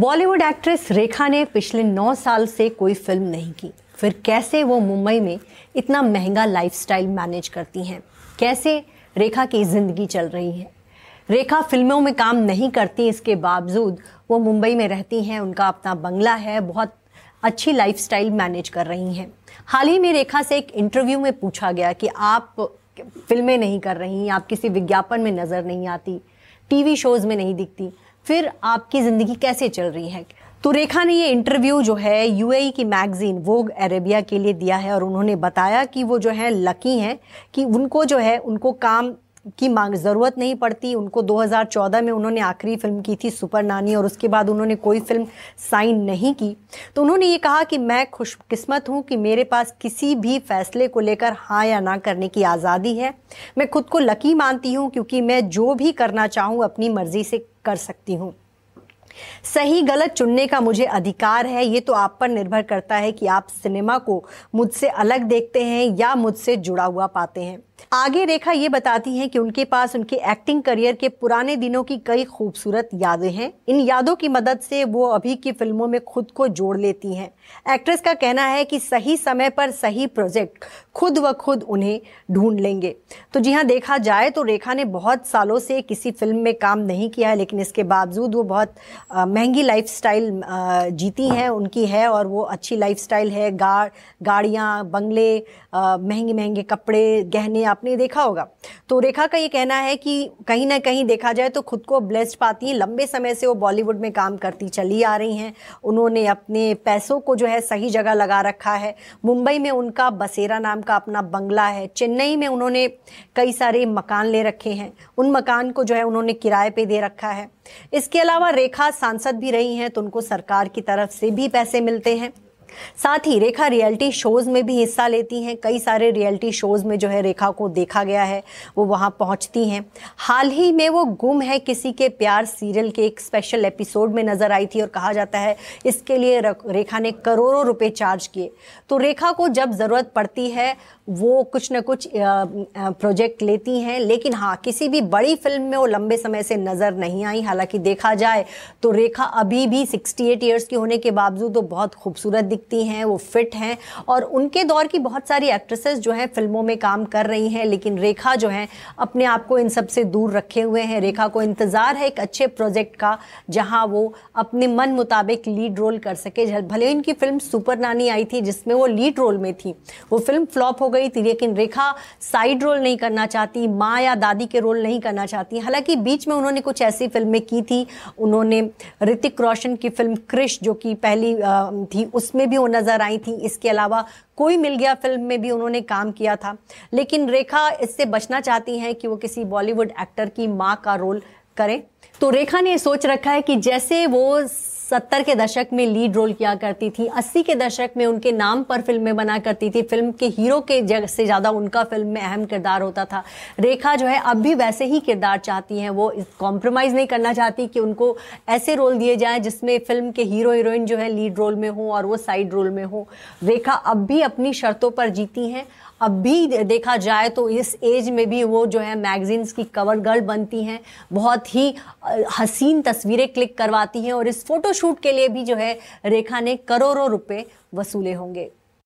Bollywood actress रेखा ने पिछले नौ साल से कोई फ़िल्म नहीं की। फिर कैसे वो मुंबई में इतना महँगा लाइफस्टाइल मैनेज करती हैं? कैसे रेखा की ज़िंदगी चल रही है? रेखा फ़िल्मों में काम नहीं करती, इसके बावजूद वो मुंबई में रहती हैं, उनका अपना बंगला है, बहुत अच्छी लाइफस्टाइल मैनेज कर रही हैं। हाल ही में रेखा से एक इंटरव्यू में पूछा गया कि आप फ़िल्में नहीं कर रही, आप किसी विज्ञापन में नज़र नहीं आती टीवी शोज़ में नहीं दिखती। फिर आपकी ज़िंदगी कैसे चल रही है? तो रेखा ने ये इंटरव्यू जो है यूएई की मैगजीन वोग अरेबिया के लिए दिया है और उन्होंने बताया कि वो जो है लकी हैं कि उनको जो है, उनको काम की मांग, ज़रूरत नहीं पड़ती। उनको 2014 में उन्होंने आखिरी फ़िल्म की थी सुपर नानी और उसके बाद उन्होंने कोई फ़िल्म साइन नहीं की। तो उन्होंने ये कहा कि मैं खुशकिस्मत हूँ कि मेरे पास किसी भी फैसले को लेकर हाँ या ना करने की आज़ादी है। मैं खुद को लकी मानती हूँ क्योंकि मैं जो भी करना चाहूँ, अपनी मर्ज़ी से कर सकती हूँ। सही गलत चुनने का मुझे अधिकार है। ये तो आप पर निर्भर करता है कि आप सिनेमा को मुझसे अलग देखते हैं या मुझसे जुड़ा हुआ पाते हैं। आगे रेखा ये बताती हैं कि उनके पास उनके एक्टिंग करियर के पुराने दिनों की कई खूबसूरत यादें हैं। इन यादों की मदद से वो अभी की फ़िल्मों में खुद को जोड़ लेती हैं। एक्ट्रेस का कहना है कि सही समय पर सही प्रोजेक्ट खुद व खुद उन्हें ढूंढ लेंगे। तो जी हाँ देखा जाए तो रेखा ने बहुत सालों से किसी फ़िल्म में काम नहीं किया है, लेकिन इसके बावजूद वो बहुत महँगी लाइफ जीती हैं, उनकी है और वो अच्छी लाइफ है। गा, गाड़ियाँ, बंगले महँगे महँगे कपड़े, गहने आपने देखा होगा। तो रेखा का ये कहना है कि कहीं ना कहीं देखा जाए तो खुद को ब्लेस्ड पाती हैं। लंबे समय से वो बॉलीवुड में काम करती चली आ रही हैं। उन्होंने अपने पैसों को जो है सही जगह लगा रखा है। मुंबई में उनका बसेरा नाम का अपना बंगला है। चेन्नई में उन्होंने कई सारे मकान ले रखे हैं। उन मकान को जो है उन्होंने किराए पे दे रखा है। इसके अलावा रेखा सांसद भी रही हैं तो उनको सरकार की तरफ़ से भी पैसे मिलते हैं। साथ ही रेखा रियलिटी शोज़ में भी हिस्सा लेती हैं। कई सारे रियलिटी शोज़ में जो है रेखा को देखा गया है, वो वहाँ पहुँचती हैं। हाल ही में वो गुम है किसी के प्यार सीरियल के एक स्पेशल एपिसोड में नज़र आई थी और कहा जाता है, इसके लिए रेखा ने करोड़ों रुपए चार्ज किए। तो रेखा को जब ज़रूरत पड़ती है, वो कुछ ना कुछ प्रोजेक्ट लेती हैं, लेकिन हाँ किसी भी बड़ी फ़िल्म में वो लंबे समय से नज़र नहीं आई। हालाँकि देखा जाए तो रेखा अभी भी 68 ईयर्स की होने के बावजूद वो बहुत खूबसूरत दिखती हैं, वो फिट हैं और उनके दौर की बहुत सारी एक्ट्रेसेस जो हैं फ़िल्मों में काम कर रही हैं, लेकिन रेखा जो है अपने आप को इन सबसे दूर रखे हुए हैं। रेखा को इंतज़ार है एक अच्छे प्रोजेक्ट का, जहाँ वो अपने मन मुताबिक लीड रोल कर सके। भले ही इनकी फ़िल्म सुपर नानी आई थी, जिसमें वो लीड रोल में थी, वो फ़िल्म फ्लॉप हो गई थी, लेकिन रेखा साइड रोल नहीं करना चाहती, माँ या दादी के रोल नहीं करना चाहती। हालाँकि बीच में उन्होंने कुछ ऐसी फ़िल्में की थी, उन्होंने ऋतिक रोशन की फ़िल्म क्रिश, जो कि पहली थी, उसमें भी वो नज़र आई थी। इसके अलावा कोई मिल गया फ़िल्म में भी उन्होंने काम किया था। लेकिन रेखा इससे बचना चाहती हैं कि वो किसी बॉलीवुड एक्टर की माँ का रोल करें। तो रेखा ने सोच रखा है कि जैसे वो सत्तर के दशक में लीड रोल किया करती थी, अस्सी के दशक में उनके नाम पर फ़िल्में बना करती थी। फ़िल्म के हीरो के जगह से ज़्यादा उनका फ़िल्म में अहम किरदार होता था। रेखा जो है, अब भी वैसे ही किरदार चाहती हैं। वो कॉम्प्रोमाइज़ नहीं करना चाहती कि उनको ऐसे रोल दिए जाएँ जिसमें फ़िल्म के हीरो हीरोइन जो है लीड रोल में हो और वो साइड रोल में हो। रेखा अब भी अपनी शर्तों पर जीती हैं। अब भी देखा जाए तो इस एज में भी वो जो है मैगजीन्स की कवर गर्ल बनती हैं। बहुत ही हसीन तस्वीरें क्लिक करवाती हैं और इस फोटोशूट के लिए भी जो है रेखा ने करोड़ों रुपए वसूले होंगे।